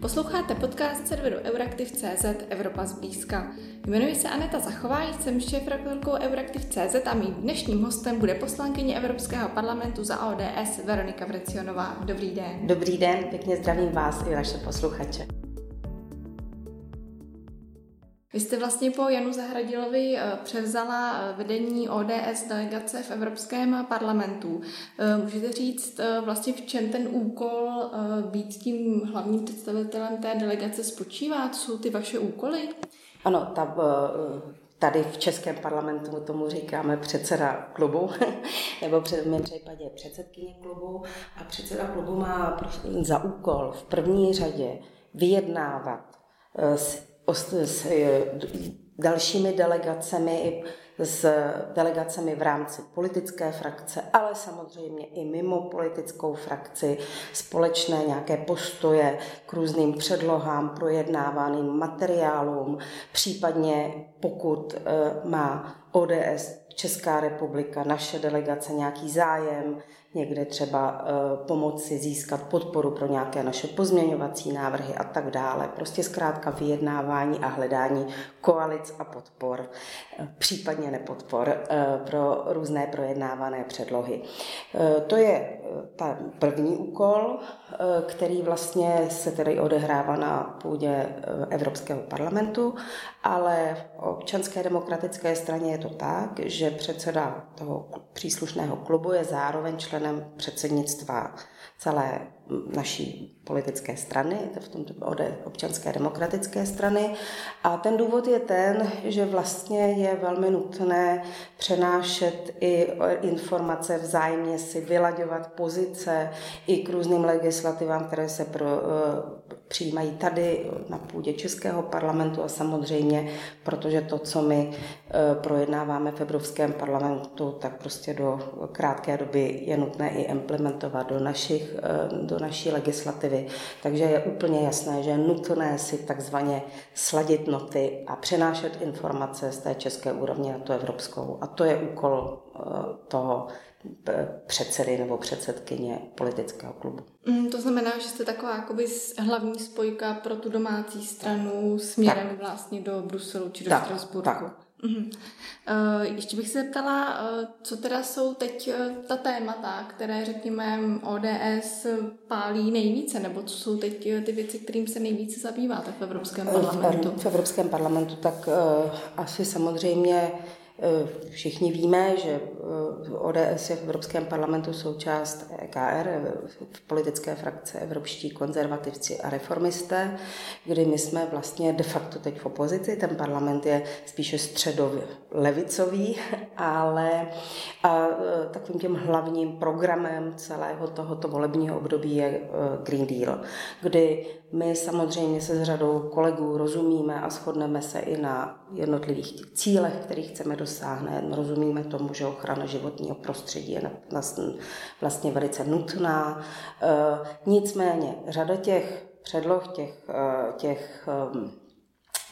Posloucháte podcast serveru Euraktiv.cz Evropa zblízka. Jmenuji se Aneta Zachová, jsem šéf-redaktorkou Euraktiv.cz a mým dnešním hostem bude poslankyně Evropského parlamentu za ODS Veronika Vrecionová. Dobrý den. Dobrý den, pěkně zdravím vás i vaše posluchače. Vy jste vlastně po Janu Zahradilovi eh, převzala eh, vedení ODS delegace v Evropském parlamentu. Eh, můžete říct vlastně, v čem ten úkol být tím hlavním představitelem té delegace spočívá? Co jsou ty vaše úkoly? Ano, ta, tady v Českém parlamentu tomu říkáme předseda klubu, nebo v mém případě předsedkyně klubu. A předseda klubu má za úkol v první řadě vyjednávat s s dalšími delegacemi, s delegacemi v rámci politické frakce, ale samozřejmě i mimo politickou frakci, společné nějaké postoje k různým předlohám, projednávaným materiálům, případně pokud e, má ODS Česká republika, naše delegace nějaký zájem, někde třeba eh, pomoci získat podporu pro nějaké naše pozměňovací návrhy a tak dále. Prostě zkrátka vyjednávání a hledání koalic a podpor, eh, případně nepodpor eh, pro různé projednávané předlohy. To je ta první úkol, který vlastně se tedy odehrává na půdě Evropského parlamentu, ale v občanské demokratické straně je to tak, že předseda toho příslušného klubu je zároveň členem předsednictva celé naší politické strany, v tomto občanské demokratické strany. A ten důvod je ten, že vlastně je velmi nutné přenášet i informace vzájemně si vylaďovat pozice i k různým legislativám, které se pro, eh, přijímají tady na půdě Českého parlamentu a samozřejmě, protože to, co my eh, projednáváme v Evropském parlamentu, tak prostě do krátké doby je nutné i implementovat do, našich, eh, do naší legislativy. Takže je úplně jasné, že je nutné si takzvaně sladit noty a přenášet informace z té české úrovně na tu evropskou. A to je úkol eh, toho předsedy nebo předsedkyně politického klubu. Mm, to znamená, že jste taková jakoby hlavní spojka pro tu domácí stranu směrem tak. vlastně do Bruselu či do tak, Strasburku. Tak. Uh, ještě bych se zeptala, uh, co teda jsou teď uh, ta témata, které, řekněme, ODS pálí nejvíce, nebo co jsou teď ty věci, kterým se nejvíce zabýváte v Evropském parlamentu? V, v Evropském parlamentu tak asi samozřejmě Eh, všichni víme, že eh, ODS je v Evropském parlamentu součást EKR, v politické frakce Evropští konzervativci a reformisté, kdy my jsme vlastně de facto teď v opozici. Ten parlament je spíše středový, levicový, ale a eh, takovým tím hlavním programem celého tohoto volebního období je Green Deal, kdy my samozřejmě se s řadou kolegů rozumíme a shodneme se i na jednotlivých cílech, kterých chceme dosáhnout. Rozumíme tomu, že ochrana životního prostředí je vlastně velice nutná. E, nicméně řada těch předloh, těch, e, těch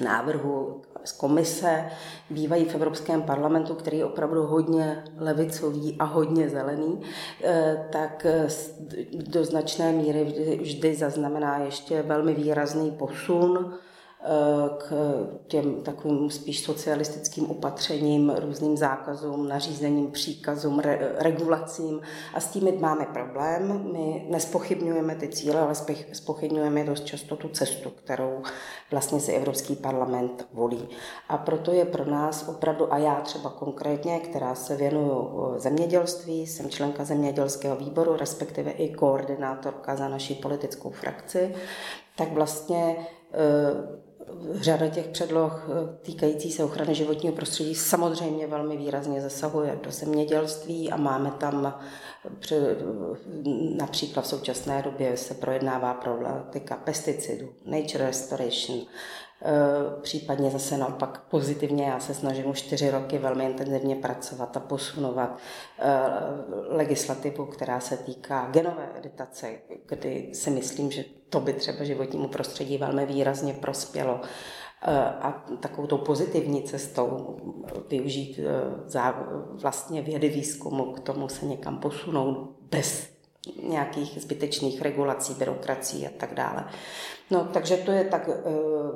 návrhů z komise bývají v Evropském parlamentu, který je opravdu hodně levicový a hodně zelený, eh, tak do značné míry vždy zaznamená ještě velmi výrazný posun k těm takovým spíš socialistickým opatřením, různým zákazům, nařízením, příkazům, re, regulacím a s tím máme problém. My nespochybňujeme ty cíle, ale spochybňujeme dost často tu cestu, kterou vlastně si Evropský parlament volí. A proto je pro nás opravdu, a já třeba konkrétně, která se věnuju zemědělství, jsem členka zemědělského výboru, respektive i koordinátorka za naší politickou frakci, tak vlastně eh, řada těch předloh eh, týkající se ochrany životního prostředí samozřejmě velmi výrazně zasahuje do zemědělství a máme tam eh, například v současné době se projednává problematika pesticidů, nature restoration, Eh, případně zase naopak pozitivně. Já se snažím už čtyři roky velmi intenzivně pracovat a posunovat eh, legislativu, která se týká genové editace, kdy si myslím, že to by třeba životnímu prostředí velmi výrazně prospělo eh, a takovou tou pozitivní cestou využít vlastně vědy výzkumu k tomu se někam posunout bez nějakých zbytečných regulací, byrokracií a tak dále. No, takže to je tak eh,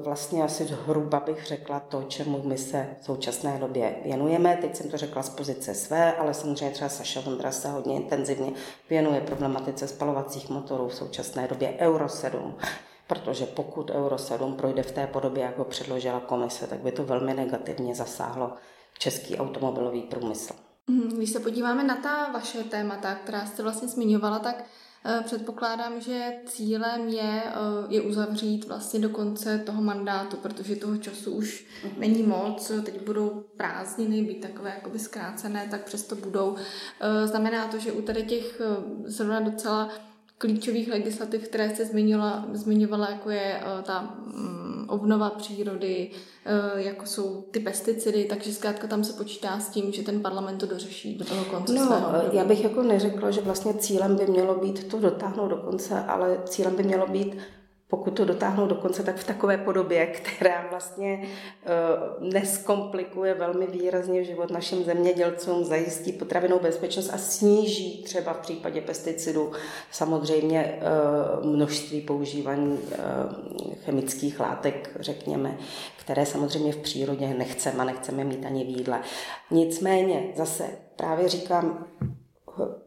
vlastně asi zhruba bych řekla to, čemu my se v současné době věnujeme. Teď jsem to řekla z pozice své, ale samozřejmě třeba Saša Vondra se hodně intenzivně věnuje problematice spalovacích motorů v současné době Euro 7 protože pokud Euro 7 projde v té podobě, jak ho předložila komise, tak by to velmi negativně zasáhlo český automobilový průmysl. Mhm, když se podíváme na ta vaše témata, která jste vlastně zmiňovala, tak eh, Předpokládám, že cílem je, eh, je uzavřít vlastně do konce toho mandátu, protože toho času už mhm. není moc. Teď budou prázdniny, být takové jakoby zkrácené, tak přesto budou. Eh, znamená to, že u tady těch zrovna docela klíčových legislativ, které jste zmiňovala, zmiňovala jako je ta mm, obnova přírody, Eh, jako jsou ty pesticidy, takže zkrátka tam se počítá s tím, že ten parlament to dořeší do toho konce No, svého já bych jako neřekla, že vlastně cílem by mělo být to dotáhnout do konce, ale cílem by mělo být pokud to dotáhnou do konce, tak v takové podobě, která vlastně uh, neskomplikuje velmi výrazně život našim zemědělcům, zajistí potravinou bezpečnost a sníží třeba v případě pesticidů samozřejmě uh, množství používání uh, chemických látek, řekněme, které samozřejmě v přírodě nechceme a nechceme mít ani v jídle. Nicméně zase právě říkám,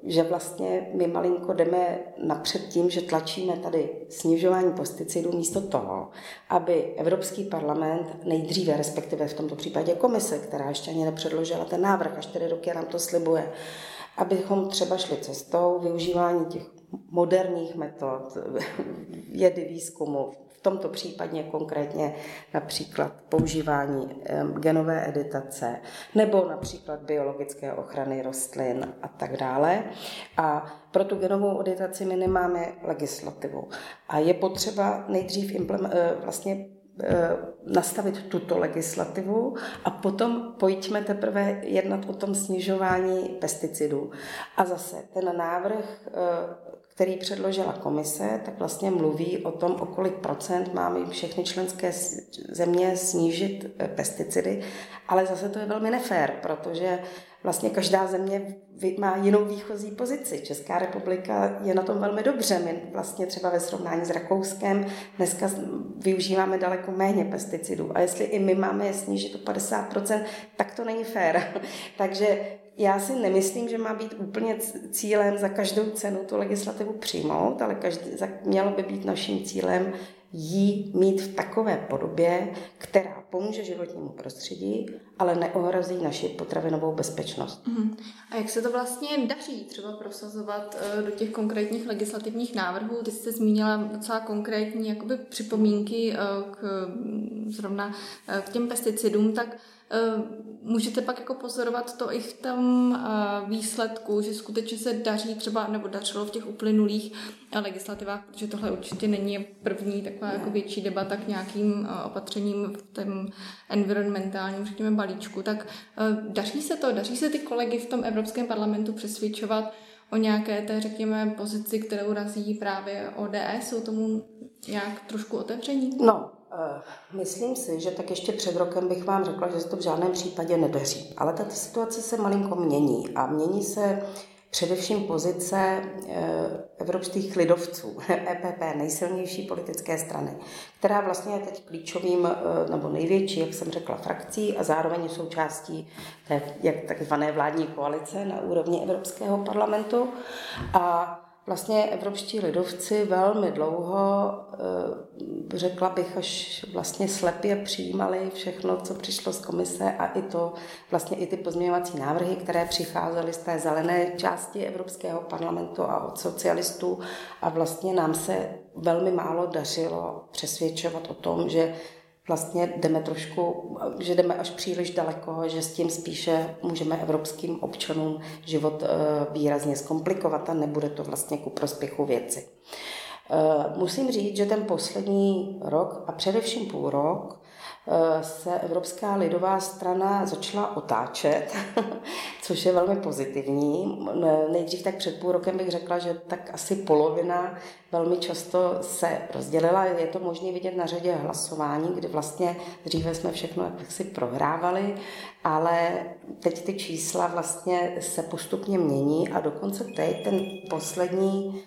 že vlastně my malinko jdeme napřed tím, že tlačíme tady snižování pesticidů místo toho, aby Evropský parlament nejdříve, respektive v tomto případě komise, která ještě ani nepředložila ten návrh, a čtyři roky nám to slibuje, abychom třeba šli cestou využívání těch moderních metod, vědy, výzkumu, tomto případě konkrétně například používání genové editace nebo například biologické ochrany rostlin a tak dále. A pro tu genovou editaci my nemáme legislativu. A je potřeba nejdřív eh, vlastně eh, nastavit tuto legislativu a potom pojďme teprve jednat o tom snižování pesticidů. A zase ten návrh eh, který předložila komise, tak vlastně mluví o tom, o kolik procent máme všechny členské země snížit eh, pesticidy, ale zase to je velmi nefér, protože vlastně každá země má jinou výchozí pozici. Česká republika je na tom velmi dobře. My vlastně třeba ve srovnání s Rakouskem dneska využíváme daleko méně pesticidů. A jestli i my máme je snížit o 50%, tak to není fér. Takže já si nemyslím, že má být úplně cílem za každou cenu tu legislativu přijmout, ale každý, mělo by být naším cílem jí mít v takové podobě, která pomůže životnímu prostředí, ale neohrozí naši potravinovou bezpečnost. Uh-huh. A jak se to vlastně daří třeba prosazovat uh, do těch konkrétních legislativních návrhů? Ty jste zmínila docela konkrétní jakoby připomínky uh, k zrovna uh, k těm pesticidům, tak můžete pak jako pozorovat to i v tom eh, výsledku, že skutečně se daří třeba, nebo dařilo v těch uplynulých eh, legislativách, protože tohle určitě není první taková jako větší debata k nějakým opatřením v tom environmentálním, řekněme, balíčku, tak daří se to, daří se ty kolegy v tom Evropském parlamentu přesvědčovat o nějaké té, řekněme, pozici, kterou razí právě ODS, jsou tomu nějak trošku otevření? No, Eh, myslím si, že tak ještě před rokem bych vám řekla, že se to v žádném případě nedaří. Ale ta situace se malinko mění a mění se především pozice eh, evropských lidovců, EPP, nejsilnější politické strany, která vlastně je teď klíčovým eh, nebo největší, jak jsem řekla, frakcí a zároveň součástí té takzvané vládní koalice na úrovni Evropského parlamentu. A vlastně evropští lidovci velmi dlouho, eh, řekla bych, až vlastně slepě přijímali všechno, co přišlo z komise a i to, vlastně i ty pozměňovací návrhy, které přicházely z té zelené části Evropského parlamentu a od socialistů. A vlastně nám se velmi málo dařilo přesvědčovat o tom, že vlastně jdeme trošku, že jdeme až příliš daleko, že s tím spíše můžeme evropským občanům život eh, výrazně zkomplikovat a nebude to vlastně ku prospěchu věci. Eh, musím říct, že ten poslední rok a především půl rok se Evropská lidová strana začala otáčet, což je velmi pozitivní. Nejdřív tak před půl rokem bych řekla, že tak asi polovina velmi často se rozdělila. Je to možné vidět na řadě hlasování, kdy vlastně dříve jsme všechno si prohrávali, ale teď ty čísla vlastně se postupně mění a dokonce teď ten poslední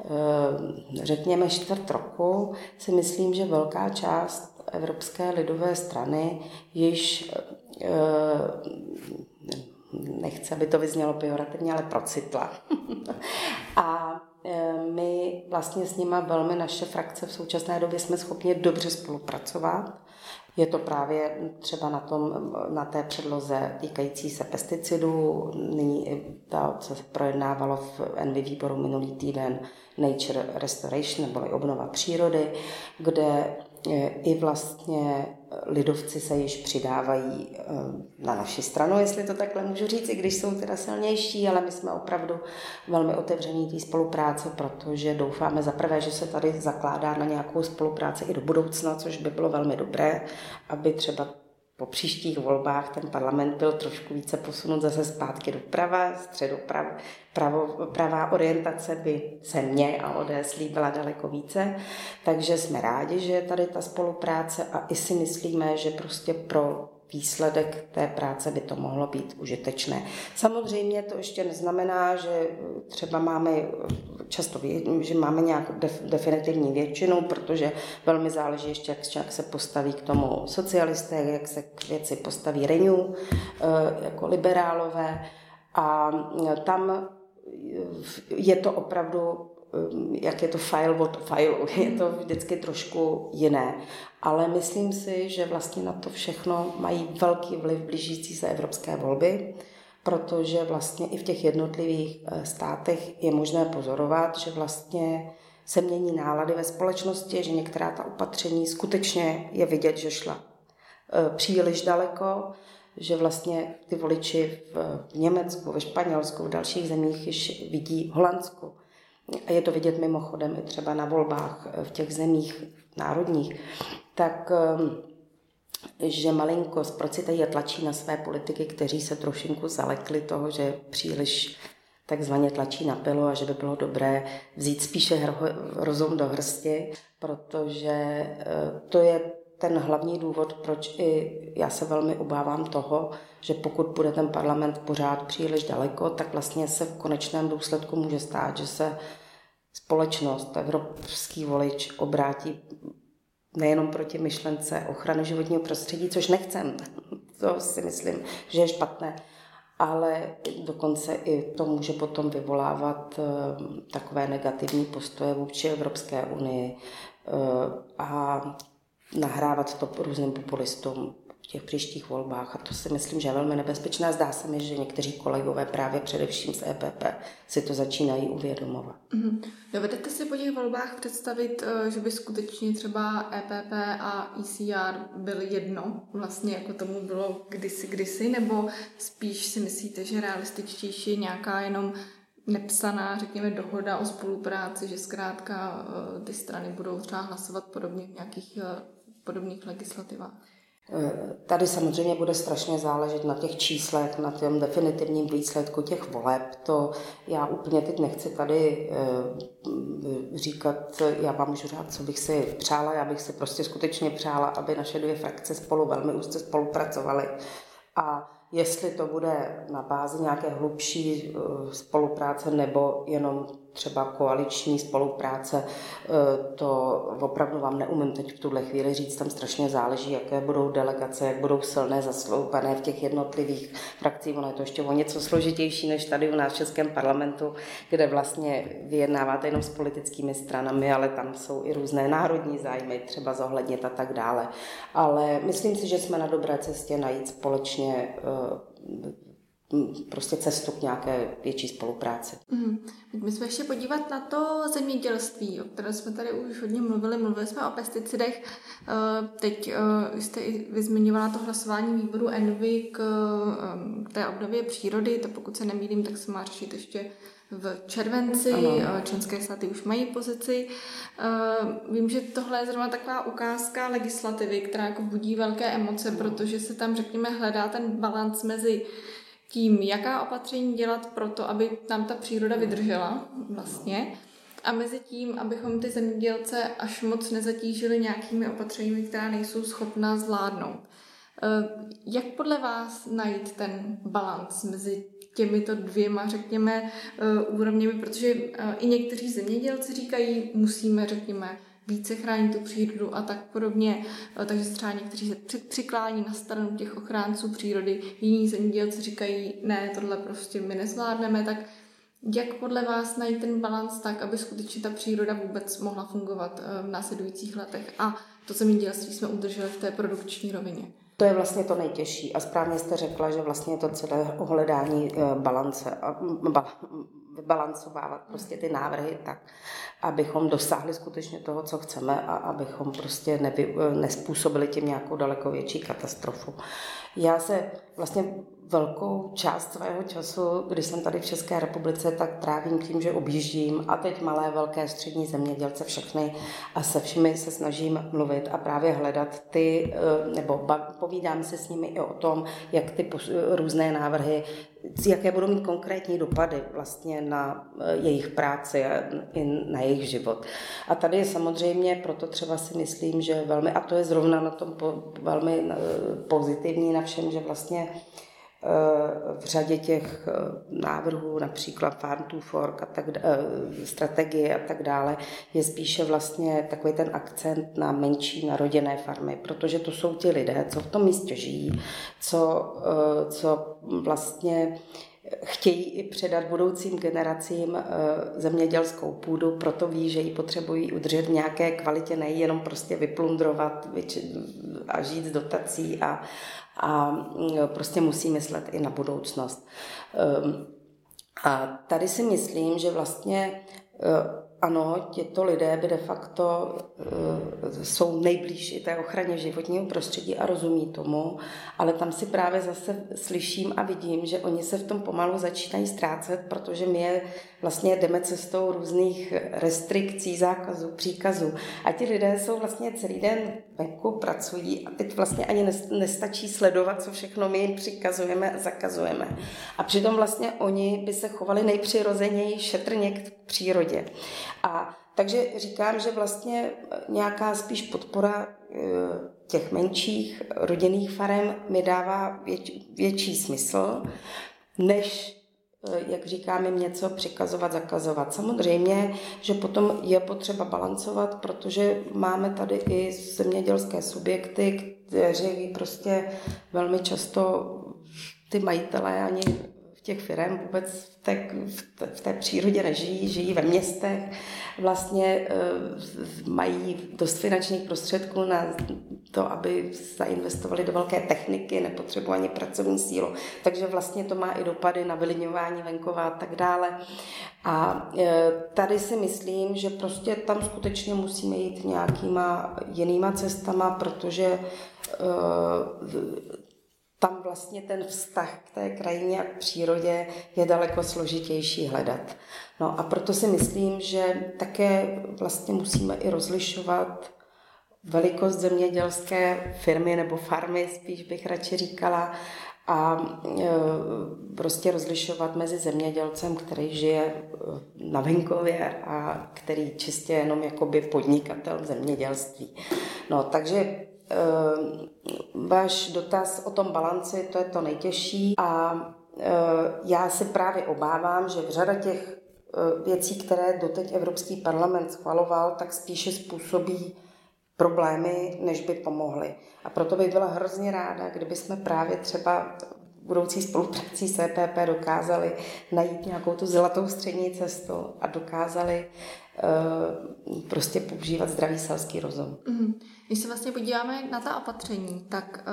eh, řekněme čtvrt roku si myslím, že velká část Evropské lidové strany již eh, nechce, aby to vyznělo pejorativně, ale procitla. a eh, my vlastně s nima velmi naše frakce v současné době jsme schopni dobře spolupracovat. Je to právě třeba na, tom, na té předloze týkající se pesticidů. Nyní ta, co se projednávalo v NV výboru minulý týden, Nature Restoration, neboli obnova přírody, kde i vlastně lidovci se již přidávají eh, na naši stranu, jestli to takhle můžu říct, i když jsou teda silnější, ale my jsme opravdu velmi otevření té spolupráce, protože doufáme za prvé, že se tady zakládá na nějakou spolupráci i do budoucna, což by bylo velmi dobré, aby třeba po příštích volbách ten parlament byl trošku více posunut zase zpátky doprava, středoprav, pravo, pravá orientace by se mně a ODS líbila daleko více, takže jsme rádi, že je tady ta spolupráce a i si myslíme, že prostě pro výsledek té práce by to mohlo být užitečné. Samozřejmě to ještě neznamená, že třeba máme často, že máme nějakou definitivní většinu, protože velmi záleží ještě, jak, jak se postaví k tomu socialisté, jak se k věci postaví Renew eh, jako liberálové. A tam je to opravdu jak je to file od fileu, je to vždycky trošku jiné. Ale myslím si, že vlastně na to všechno mají velký vliv blížící se evropské volby, protože vlastně i v těch jednotlivých eh, státech je možné pozorovat, že vlastně se mění nálady ve společnosti, že některá ta opatření skutečně je vidět, že šla eh, příliš daleko, že vlastně ty voliči v Německu, ve Španělsku, v dalších zemích již vidí Holandsku. A je to vidět mimochodem i třeba na volbách v těch zemích národních, tak ehm, že malinko a tlačí na své politiky, kteří se trošinku zalekli toho, že příliš takzvaně tlačí na pilu a že by bylo dobré vzít spíše rozum do hrsti, protože eh, to je ten hlavní důvod, proč i já se velmi obávám toho, že pokud bude ten parlament pořád příliš daleko, tak vlastně se v konečném důsledku může stát, že se společnost, evropský volič obrátí nejenom proti myšlence ochrany životního prostředí, což nechcem, to si myslím, že je špatné, ale dokonce i to může potom vyvolávat eh, takové negativní postoje vůči Evropské unii. Eh, a nahrávat to různým populistům v těch příštích volbách. A to si myslím, že je velmi nebezpečné. Zdá se mi, že někteří kolegové právě především z EPP si to začínají uvědomovat. Mm-hmm. Dovedete si po těch volbách představit, eh, že by skutečně třeba EPP a ECR byly jedno, vlastně jako tomu bylo kdysi, kdysi, nebo spíš si myslíte, že realističtější je nějaká jenom nepsaná, řekněme, dohoda o spolupráci, že zkrátka eh, ty strany budou třeba hlasovat podobně v nějakých eh, podobných legislativách? Eh, tady samozřejmě bude strašně záležet na těch číslech, na tom definitivním výsledku těch voleb. To já úplně teď nechci tady říkat, já vám můžu říct, co bych si přála. Já bych si prostě skutečně přála, aby naše dvě frakce spolu velmi úzce spolupracovaly. A jestli to bude na bázi nějaké hlubší spolupráce nebo jenom třeba koaliční spolupráce, e, to opravdu vám neumím teď v tuhle chvíli říct, tam strašně záleží, jaké budou delegace, jak budou silné, zasloupené v těch jednotlivých frakcích. Ono je to ještě o něco složitější než tady u nás v Českém parlamentu, kde vlastně vyjednáváte jenom s politickými stranami, ale tam jsou i různé národní zájmy, třeba zohlednit a tak dále. Ale myslím si, že jsme na dobré cestě najít společně e, prostě cestu k nějaké větší spolupráci. Mm. My jsme ještě podívat na to zemědělství, o které jsme tady už hodně mluvili. Mluvili jsme o pesticidech. Eh, teď eh, jste i vyzmiňovala to hlasování výboru Envy k, eh, k té obnově přírody. To pokud se nemýlím, tak se má řešit ještě v červenci, ano. členské státy už mají pozici. Vím, že tohle je zrovna taková ukázka legislativy, která jako budí velké emoce, protože se tam, řekněme, hledá ten balans mezi tím, jaká opatření dělat pro to, aby nám ta příroda vydržela vlastně, a mezi tím, abychom ty zemědělce až moc nezatížili nějakými opatřeními, která nejsou schopná zvládnout. Eh, jak podle vás najít ten balans mezi těmito dvěma, řekněme, eh, úrovněmi, protože eh, i někteří zemědělci říkají, musíme, řekněme, více chránit tu přírodu a tak podobně. Eh, takže třeba někteří se přiklání na stranu těch ochránců přírody, jiní zemědělci říkají, ne, tohle prostě my nezvládneme, tak jak podle vás najít ten balans tak, aby skutečně ta příroda vůbec mohla fungovat v následujících letech a to zemědělství jsme udrželi v té produkční rovině? To je vlastně to nejtěžší a správně jste řekla, že vlastně je to celé ohledání eh, balance vybalancovávat prostě ty návrhy tak, abychom dosáhli skutečně toho, co chceme a abychom prostě nevy, nespůsobili tím nějakou daleko větší katastrofu. Já se vlastně velkou část svého času, když jsem tady v České republice, tak trávím tím, že objíždím a teď malé, velké, střední zemědělce všechny a se všemi se snažím mluvit a právě hledat ty, eh, nebo povídám se s nimi i o tom, jak ty různé návrhy, jaké budou mít konkrétní dopady vlastně na eh, jejich práci a i na jejich život. A tady je samozřejmě, proto třeba si myslím, že velmi, a to je zrovna na tom velmi eh, pozitivní na všem, že vlastně v řadě těch eh, návrhů, například Farm to Fork a tak, eh, strategie a tak dále, je spíše vlastně takový ten akcent na menší naroděné farmy, protože to jsou ti lidé, co v tom místě žijí, co, eh, co vlastně chtějí i předat budoucím generacím zemědělskou půdu, proto ví, že ji potřebují udržet v nějaké kvalitě, nejenom prostě vyplundrovat a žít z dotací a, a mm, prostě musí myslet i na budoucnost. Ehm, a tady si myslím, že vlastně eh, ano, těto lidé by de facto uh, jsou nejblíž i té ochraně životního prostředí a rozumí tomu, ale tam si právě zase slyším a vidím, že oni se v tom pomalu začínají ztrácet, protože my je vlastně jdeme cestou různých restrikcí, zákazů, příkazů. A ti lidé jsou vlastně celý den venku, pracují a teď vlastně ani nestačí sledovat, co všechno my jim přikazujeme a zakazujeme. A přitom vlastně oni by se chovali nejpřirozeněji šetrně k přírodě. A takže říkám, že vlastně nějaká spíš podpora e, těch menších rodinných farem mi dává věč, větší smysl, než e, jak říkáme, něco přikazovat, zakazovat. Samozřejmě, že potom je potřeba balancovat, protože máme tady i zemědělské subjekty, kteří prostě velmi často ty majitelé ani těch firm vůbec v té, v té přírodě nežijí, žijí ve městech, vlastně e, mají dost finančních prostředků na to, aby zainvestovali do velké techniky, nepotřebují ani pracovní sílu. Takže vlastně to má i dopady na vylidňování venkova a tak dále. A e, tady si myslím, že prostě tam skutečně musíme jít nějakýma jinýma cestama, protože e, tam vlastně ten vztah k té krajině a k přírodě je daleko složitější hledat. No a proto si myslím, že také vlastně musíme i rozlišovat velikost zemědělské firmy nebo farmy, spíš bych radši říkala, a e, prostě rozlišovat mezi zemědělcem, který žije e, na venkově a který čistě jenom jakoby podnikatel v zemědělství. No, takže váš dotaz o tom balanci, to je to nejtěžší a eh, já se právě obávám, že v řada těch eh, věcí, které doteď Evropský parlament schvaloval, tak spíše způsobí problémy, než by pomohly. A proto bych byla hrozně ráda, kdyby jsme právě třeba budoucí spoluprácí s EPP dokázali najít nějakou tu zlatou střední cestu a dokázali uh, prostě používat zdravý selský rozum. Mm. Když se vlastně podíváme na ta opatření, tak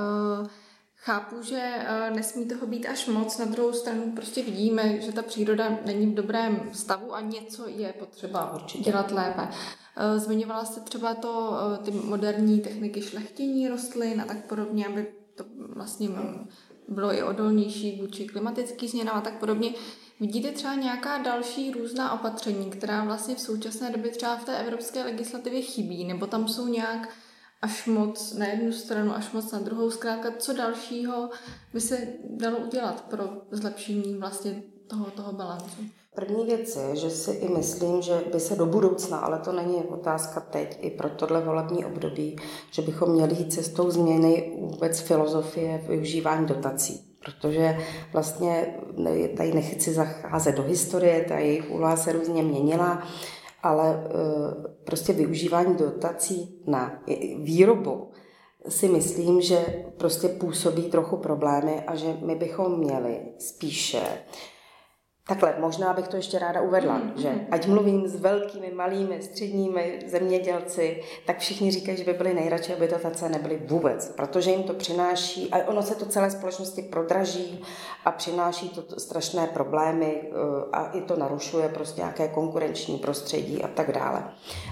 uh, Chápu, že eh, nesmí toho být až moc, na druhou stranu prostě vidíme, že ta příroda není v dobrém stavu a něco je potřeba Určitě. dělat lépe. Eh, zmiňovala jste třeba to, eh, ty moderní techniky šlechtění rostlin a tak podobně, aby to vlastně bylo i odolnější vůči klimatickým změnám a tak podobně. Vidíte třeba nějaká další různá opatření, která vlastně v současné době třeba v té evropské legislativě chybí, nebo tam jsou nějak až moc na jednu stranu, až moc na druhou. Zkrátka, co dalšího by se dalo udělat pro zlepšení vlastně toho, toho balancu? První věc je, že si i myslím, že by se do budoucna, ale to není otázka teď, i pro tohle volební období, že bychom měli jít cestou změny vůbec filozofie využívání dotací. Protože vlastně tady nechci zacházet do historie, ta jejich úloha se různě měnila ale e, prostě využívání dotací na výrobu si myslím, že prostě působí trochu problémy a že my bychom měli spíše Takhle, možná bych to ještě ráda uvedla, mm, že ať mluvím s velkými, malými, středními zemědělci, tak všichni říkají, že by byli nejradši, aby dotace nebyly vůbec, protože jim to přináší, a ono se to celé společnosti prodraží a přináší to strašné problémy eh, a i to narušuje prostě nějaké konkurenční prostředí a tak dále.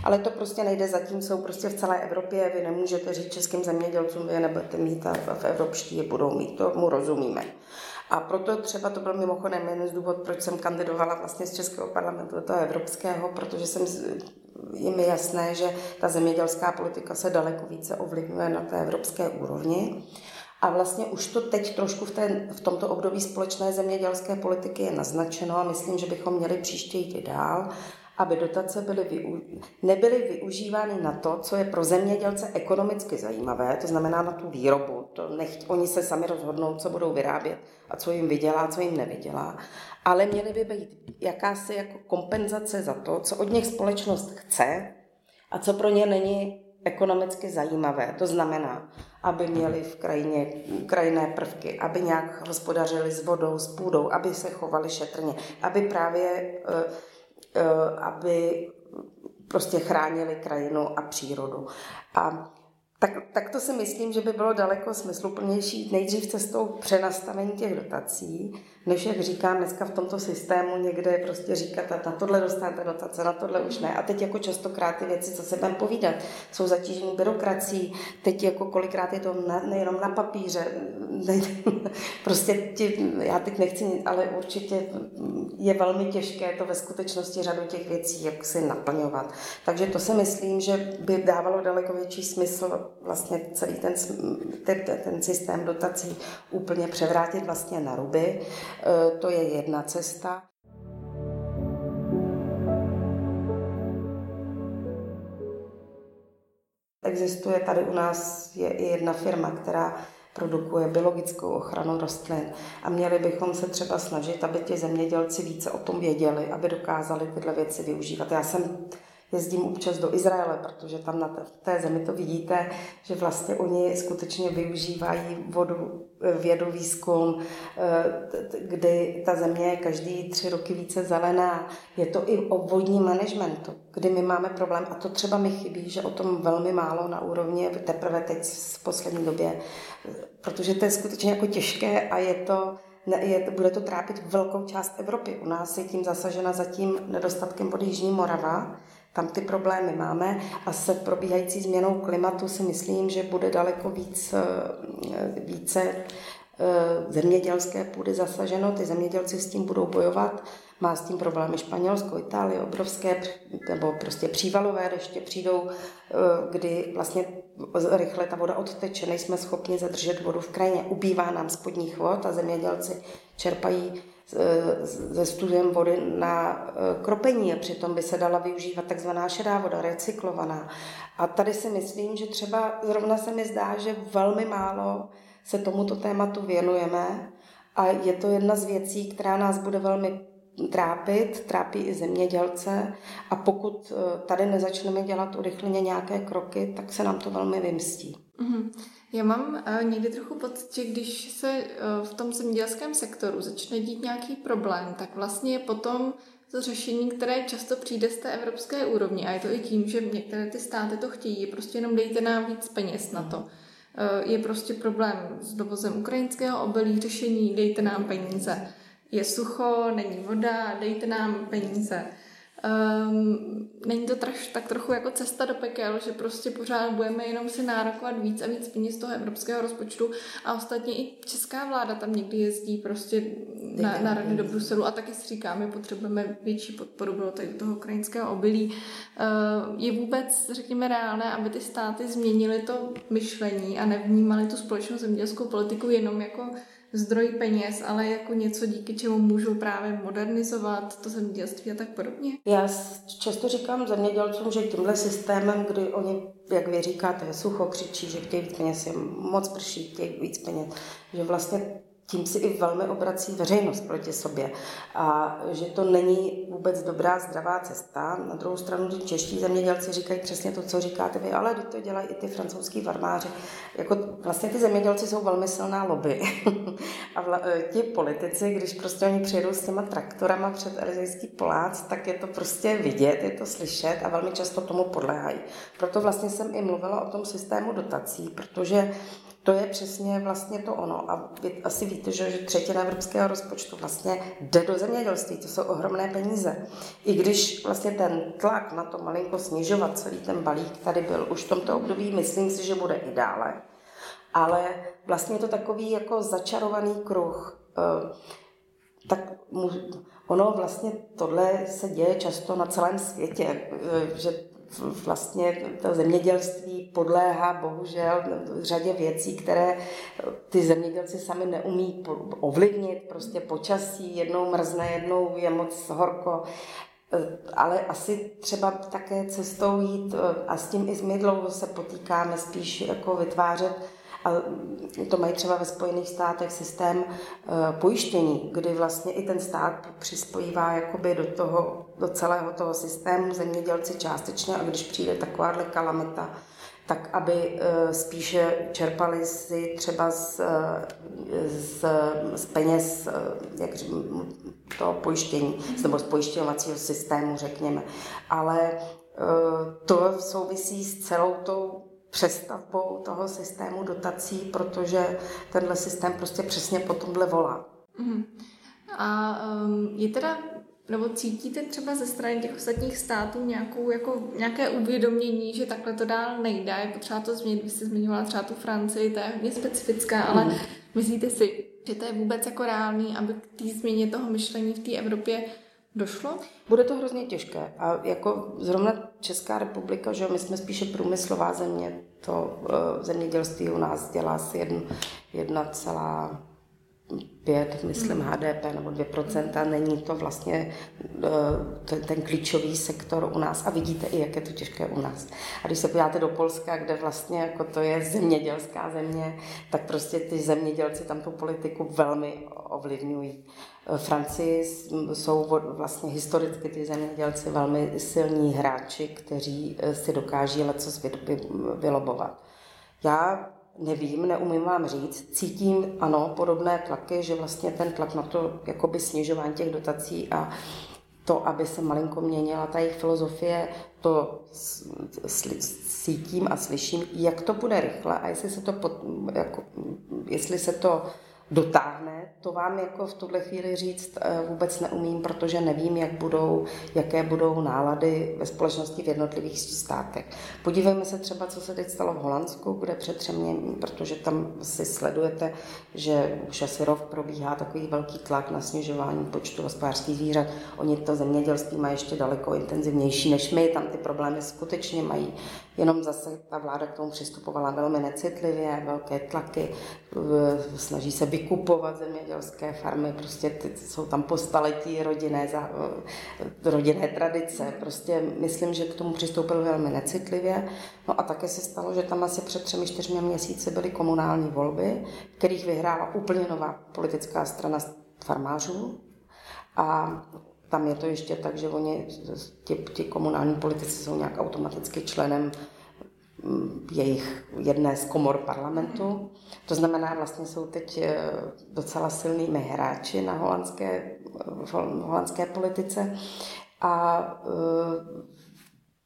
Ale to prostě nejde, zatím jsou prostě v celé Evropě, vy nemůžete říct českým zemědělcům, vy nebudete mít a v evropští je budou mít, to mu rozumíme. A proto třeba to byl mimochodem jeden z důvod, proč jsem kandidovala vlastně z Českého parlamentu do toho evropského, protože jsem, je mi jasné, že ta zemědělská politika se daleko více ovlivňuje na té evropské úrovni. A vlastně už to teď trošku v, té, v tomto období společné zemědělské politiky je naznačeno a myslím, že bychom měli příště jít i dál aby dotace byly vyu... nebyly využívány na to, co je pro zemědělce ekonomicky zajímavé, to znamená na tu výrobu. To nechť oni se sami rozhodnou, co budou vyrábět a co jim vydělá, co jim nevydělá. Ale měly by být jakási jako kompenzace za to, co od nich společnost chce a co pro ně není ekonomicky zajímavé. To znamená, aby měli v krajině krajinné prvky, aby nějak hospodařili s vodou, s půdou, aby se chovali šetrně, aby právě Eh, aby prostě chránili krajinu a přírodu. A tak, tak to si myslím, že by bylo daleko smysluplnější nejdřív cestou přenastavení těch dotací, než jak říkám dneska v tomto systému někde prostě říkat, na tohle dostanete dotace, na tohle už ne. A teď jako častokrát ty věci, co se tam povídat, jsou zatížení byrokracií, teď jako kolikrát je to na, nejenom na papíře, ne, prostě ti, já teď nechci, ale určitě je velmi těžké to ve skutečnosti řadu těch věcí jak si naplňovat. Takže to si myslím, že by dávalo daleko větší smysl vlastně celý ten, ten, ten systém dotací úplně převrátit vlastně na ruby E, to je jedna cesta. Existuje tady u nás je i jedna firma, která produkuje biologickou ochranu rostlin a měli bychom se třeba snažit, aby ti zemědělci více o tom věděli, aby dokázali tyhle věci využívat. Já jsem jezdím občas do Izraele, protože tam na té zemi to vidíte, že vlastně oni skutečně využívají vodu, eh, vědu, výzkum, eh, kdy ta země je každý tři roky více zelená. Je to i o vodním managementu, kdy my máme problém, a to třeba mi chybí, že o tom velmi málo na úrovni teprve teď v poslední době, protože to je skutečně jako těžké a je to ne, je, bude to trápit velkou část Evropy. U nás je tím zasažena zatím nedostatkem vody Jižní Morava, tam ty problémy máme a se probíhající změnou klimatu si myslím, že bude daleko víc, eh, více eh, zemědělské půdy zasaženo, ty zemědělci s tím budou bojovat. Má s tím problémy Španělsko, Itálie, obrovské, nebo prostě přívalové deště přijdou, eh, kdy vlastně rychle ta voda odteče, nejsme schopni zadržet vodu v krajině, ubývá nám spodních vod a zemědělci čerpají ze studiem vody na e, kropení a přitom by se dala využívat takzvaná šedá voda, recyklovaná. A tady si myslím, že třeba zrovna se mi zdá, že velmi málo se tomuto tématu věnujeme a je to jedna z věcí, která nás bude velmi trápit, trápí i zemědělce a pokud e, tady nezačneme dělat urychleně nějaké kroky, tak se nám to velmi vymstí. Mm-hmm. Já mám uh, někdy trochu pocit, že když se uh, v tom zemědělském sektoru začne dít nějaký problém, tak vlastně je potom to řešení, které často přijde z té evropské úrovně a je to i tím, že některé ty státy to chtějí, prostě jenom dejte nám víc peněz na to. je prostě problém s dovozem ukrajinského obilí, řešení, dejte nám peníze. Je sucho, není voda, dejte nám peníze. Um, není to traž, tak trochu jako cesta do pekel, že prostě pořád budeme jenom si nárokovat víc a víc peněz z toho evropského rozpočtu a ostatně i česká vláda tam někdy jezdí prostě na, na rady do Bruselu a taky si říká, my potřebujeme větší podporu bylo tady toho ukrajinského obilí. Uh, je vůbec, řekněme, reálné, aby ty státy změnily to myšlení a nevnímali tu společnou zemědělskou politiku jenom jako zdroj peněz, ale jako něco, díky čemu můžou právě modernizovat to zemědělství a tak podobně? Já často říkám zemědělcům, že tímhle systémem, kdy oni, jak vy říkáte, sucho křičí, že chtějí víc peněz, je moc prší, chtějí víc peněz, že vlastně tím si i velmi obrací veřejnost proti sobě. A že to není vůbec dobrá, zdravá cesta. Na druhou stranu, že čeští zemědělci říkají přesně to, co říkáte vy, ale to dělají i ty francouzský farmáři. Jako vlastně ty zemědělci jsou velmi silná lobby. a vla, e, ti politici, když prostě oni přijedou s těma traktorama před Elizejský polác, tak je to prostě vidět, je to slyšet a velmi často tomu podléhají. Proto vlastně jsem i mluvila o tom systému dotací, protože to je přesně vlastně to ono. A vy asi víte, že, třetina evropského rozpočtu vlastně jde do zemědělství. To jsou ohromné peníze. I když vlastně ten tlak na to malinko snižovat celý ten balík tady byl už v tomto období, myslím si, že bude i dále. Ale vlastně je to takový jako začarovaný kruh. Eh, tak ono vlastně tohle se děje často na celém světě, eh, že vlastně to zemědělství podléhá bohužel řadě věcí, které ty zemědělci sami neumí ovlivnit, prostě počasí, jednou mrzne, jednou je moc horko, ale asi třeba také cestou jít a s tím i my dlouho se potýkáme, spíš jako vytvářet a to mají třeba ve Spojených státech systém eh, pojištění, kdy vlastně i ten stát přispívá jakoby do, toho, do celého toho systému zemědělci částečně a když přijde takováhle kalamita, tak aby eh, spíše čerpali si třeba z, eh, z, z peněz jak toho pojištění, nebo z pojišťovacího systému, řekněme. Ale to souvisí s celou tou přestavbou toho systému dotací, protože tenhle systém prostě přesně po tomhle volá. Mm. A um, je teda, nebo cítíte třeba ze strany těch ostatních států nějakou, jako, nějaké uvědomění, že takhle to dál nejde, je potřeba to změnit, vy jste zmiňovala třeba tu Francii, to je hodně specifická, ale mm. myslíte si, že to je vůbec jako reálný, aby k té změně toho myšlení v té Evropě došlo? Bude to hrozně těžké. A jako zrovna Česká republika, že my jsme spíše průmyslová země, to uh, zemědělství u nás dělá asi 1,5 5, myslím, HDP nebo 2%, není to vlastně eh, ten, ten klíčový sektor u nás a vidíte i, jak je to těžké u nás. A když se podíváte do Polska, kde vlastně jako to je zemědělská země, tak prostě ty zemědělci tam tu politiku velmi ovlivňují. Francii jsou vlastně historicky ty zemědělci velmi silní hráči, kteří eh, si dokáží leco vylobovat. Já nevím, neumím vám říct. Cítím, ano, podobné tlaky, že vlastně ten tlak na to jakoby snižování těch dotací a to, aby se malinko měnila ta jejich filozofie, to cítím a slyším, jak to bude rychle a jestli se to, pod, jako, jestli se to dotáhne, to vám jako v tuhle chvíli říct eh, vůbec neumím, protože nevím, jak budou, jaké budou nálady ve společnosti v jednotlivých státech. Podívejme se třeba, co se teď stalo v Holandsku, kde před protože tam si sledujete, že už asi rok probíhá takový velký tlak na snižování počtu hospodářských zvířat. Oni to zemědělství mají ještě daleko intenzivnější než my, tam ty problémy skutečně mají. Jenom zase ta vláda k tomu přistupovala velmi necitlivě, velké tlaky, snaží se vykupovat zemědělské farmy, prostě ty, jsou tam po staletí rodinné, za, rodinné tradice. Prostě myslím, že k tomu přistoupil velmi necitlivě. No a také se stalo, že tam asi před třemi, čtyřmi měsíci byly komunální volby, v kterých vyhrála úplně nová politická strana farmářů. A tam je to ještě tak, že oni, ti, ti komunální politici jsou nějak automaticky členem jejich jedné z komor parlamentu. To znamená, vlastně jsou teď eh, docela silnými hráči na holandské, holandské politice. A eh,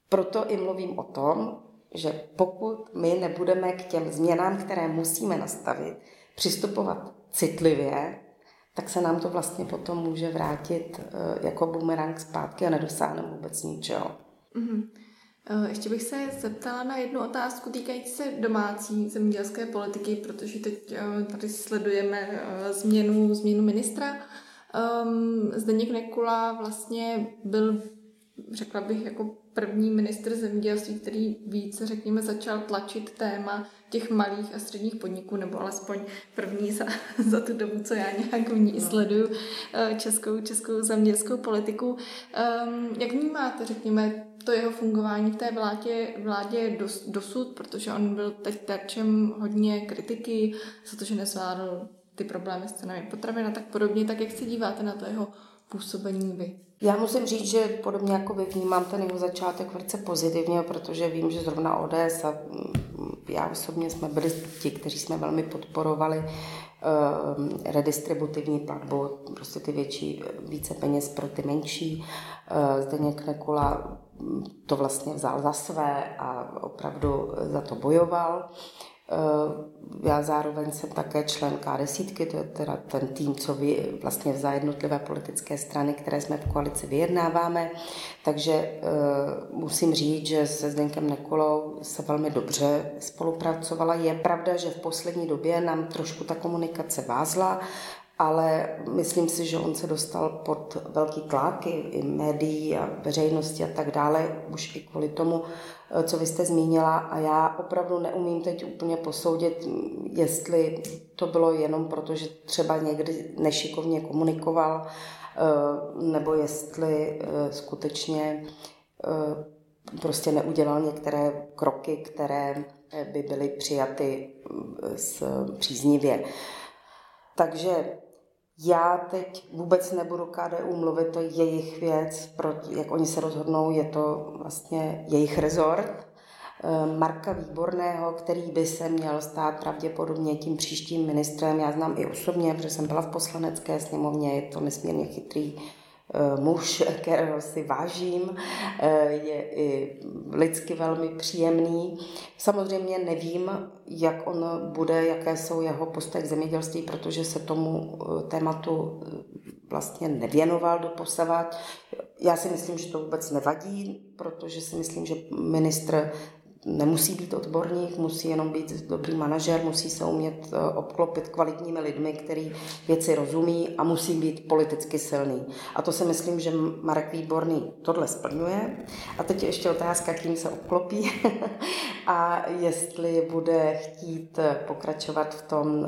proto i mluvím o tom, že pokud my nebudeme k těm změnám, které musíme nastavit, přistupovat citlivě, tak se nám to vlastně potom může vrátit eh, jako bumerang zpátky a nedosáhneme vůbec ničeho. Mm-hmm. Ještě bych se zeptala na jednu otázku týkající se domácí zemědělské politiky, protože teď eh, tady sledujeme změnu, změnu ministra. Um, Zdeněk Nekula vlastně byl, řekla bych, jako první ministr zemědělství, který více, řekněme, začal tlačit téma těch malých a středních podniků, nebo alespoň první za, za tu dobu, co já nějak v ní no. sleduju eh, českou, českou zemědělskou politiku. Um, jak vnímáte, řekněme, to jeho fungování v té vládě, vládě dos, dosud, protože on byl teď terčem hodně kritiky za to, že nezvládl ty problémy s cenami potravin a tak podobně, tak jak se díváte na to jeho působení vy? Já musím říct, že podobně jako vy vnímám ten jeho začátek velice pozitivně, protože vím, že zrovna ODS a mm, já osobně jsme byli ti, kteří jsme velmi podporovali uh, redistributivní platbu, prostě ty větší, více peněz pro ty menší. Uh, Zdeněk Nekula to vlastně vzal za své a opravdu za to bojoval. Eh, já zároveň jsem také člen K10, to je teda ten tým, co vy vlastně za jednotlivé politické strany, které jsme v koalici vyjednáváme. Takže uh, musím říct, že se Zdenkem Nekulou se velmi dobře spolupracovala. Je pravda, že v poslední době nám trošku ta komunikace vázla, ale myslím si, že on se dostal pod velký tlak i médií a veřejnosti a tak dále, už i kvůli tomu, eh, co vy jste zmínila a já opravdu neumím teď úplně posoudit, jestli to bylo jenom proto, že třeba někdy nešikovně komunikoval, eh, nebo jestli eh, skutečně prostě neudělal některé kroky, které by byly přijaty příznivě. Takže já teď vůbec nebudu KDU mluvit, to je jejich věc, jak oni se rozhodnou, je to vlastně jejich rezort. Eh, Marka Výborného, který by se měl stát pravděpodobně tím příštím ministrem. Já znám i osobně, protože jsem byla v poslanecké sněmovně, je to nesmírně chytrý muž, kterého si vážím, eh, je i lidsky velmi příjemný. Samozřejmě nevím, jak on bude, jaké jsou jeho postoje k zemědělství, protože se tomu eh, tématu vlastně nevěnoval do posavat. Já si myslím, že to vůbec nevadí, protože si myslím, že ministr nemusí být odborník, musí jenom být dobrý manažer, musí se umět eh, obklopit kvalitními lidmi, který věci rozumí a musí být politicky silný. A to si myslím, že Marek Výborný tohle splňuje. A teď je ještě otázka, kým se obklopí a jestli bude chtít pokračovat v tom,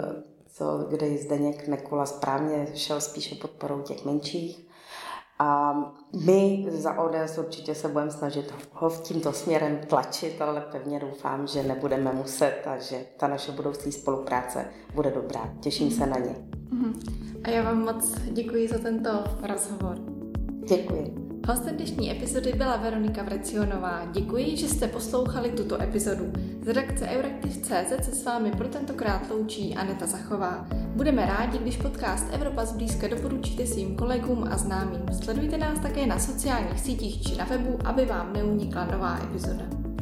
co, kde Zdeněk Nekula správně šel spíše podporou těch menších, a my za ODS určitě se budeme snažit ho v tímto směrem tlačit, ale pevně doufám, že nebudeme muset a že ta naše budoucí spolupráce bude dobrá. Těším se na ně. Mhm. A já vám moc děkuji za tento rozhovor. Děkuji. Hostem dnešní epizody byla Veronika Vrecionová. Děkuji, že jste poslouchali tuto epizodu. Z redakce Euraktiv.cz se s vámi pro tentokrát loučí Aneta Zachová. Budeme rádi, když podcast Evropa zblízka doporučíte svým kolegům a známým. Sledujte nás také na sociálních sítích či na webu, aby vám neunikla nová epizoda.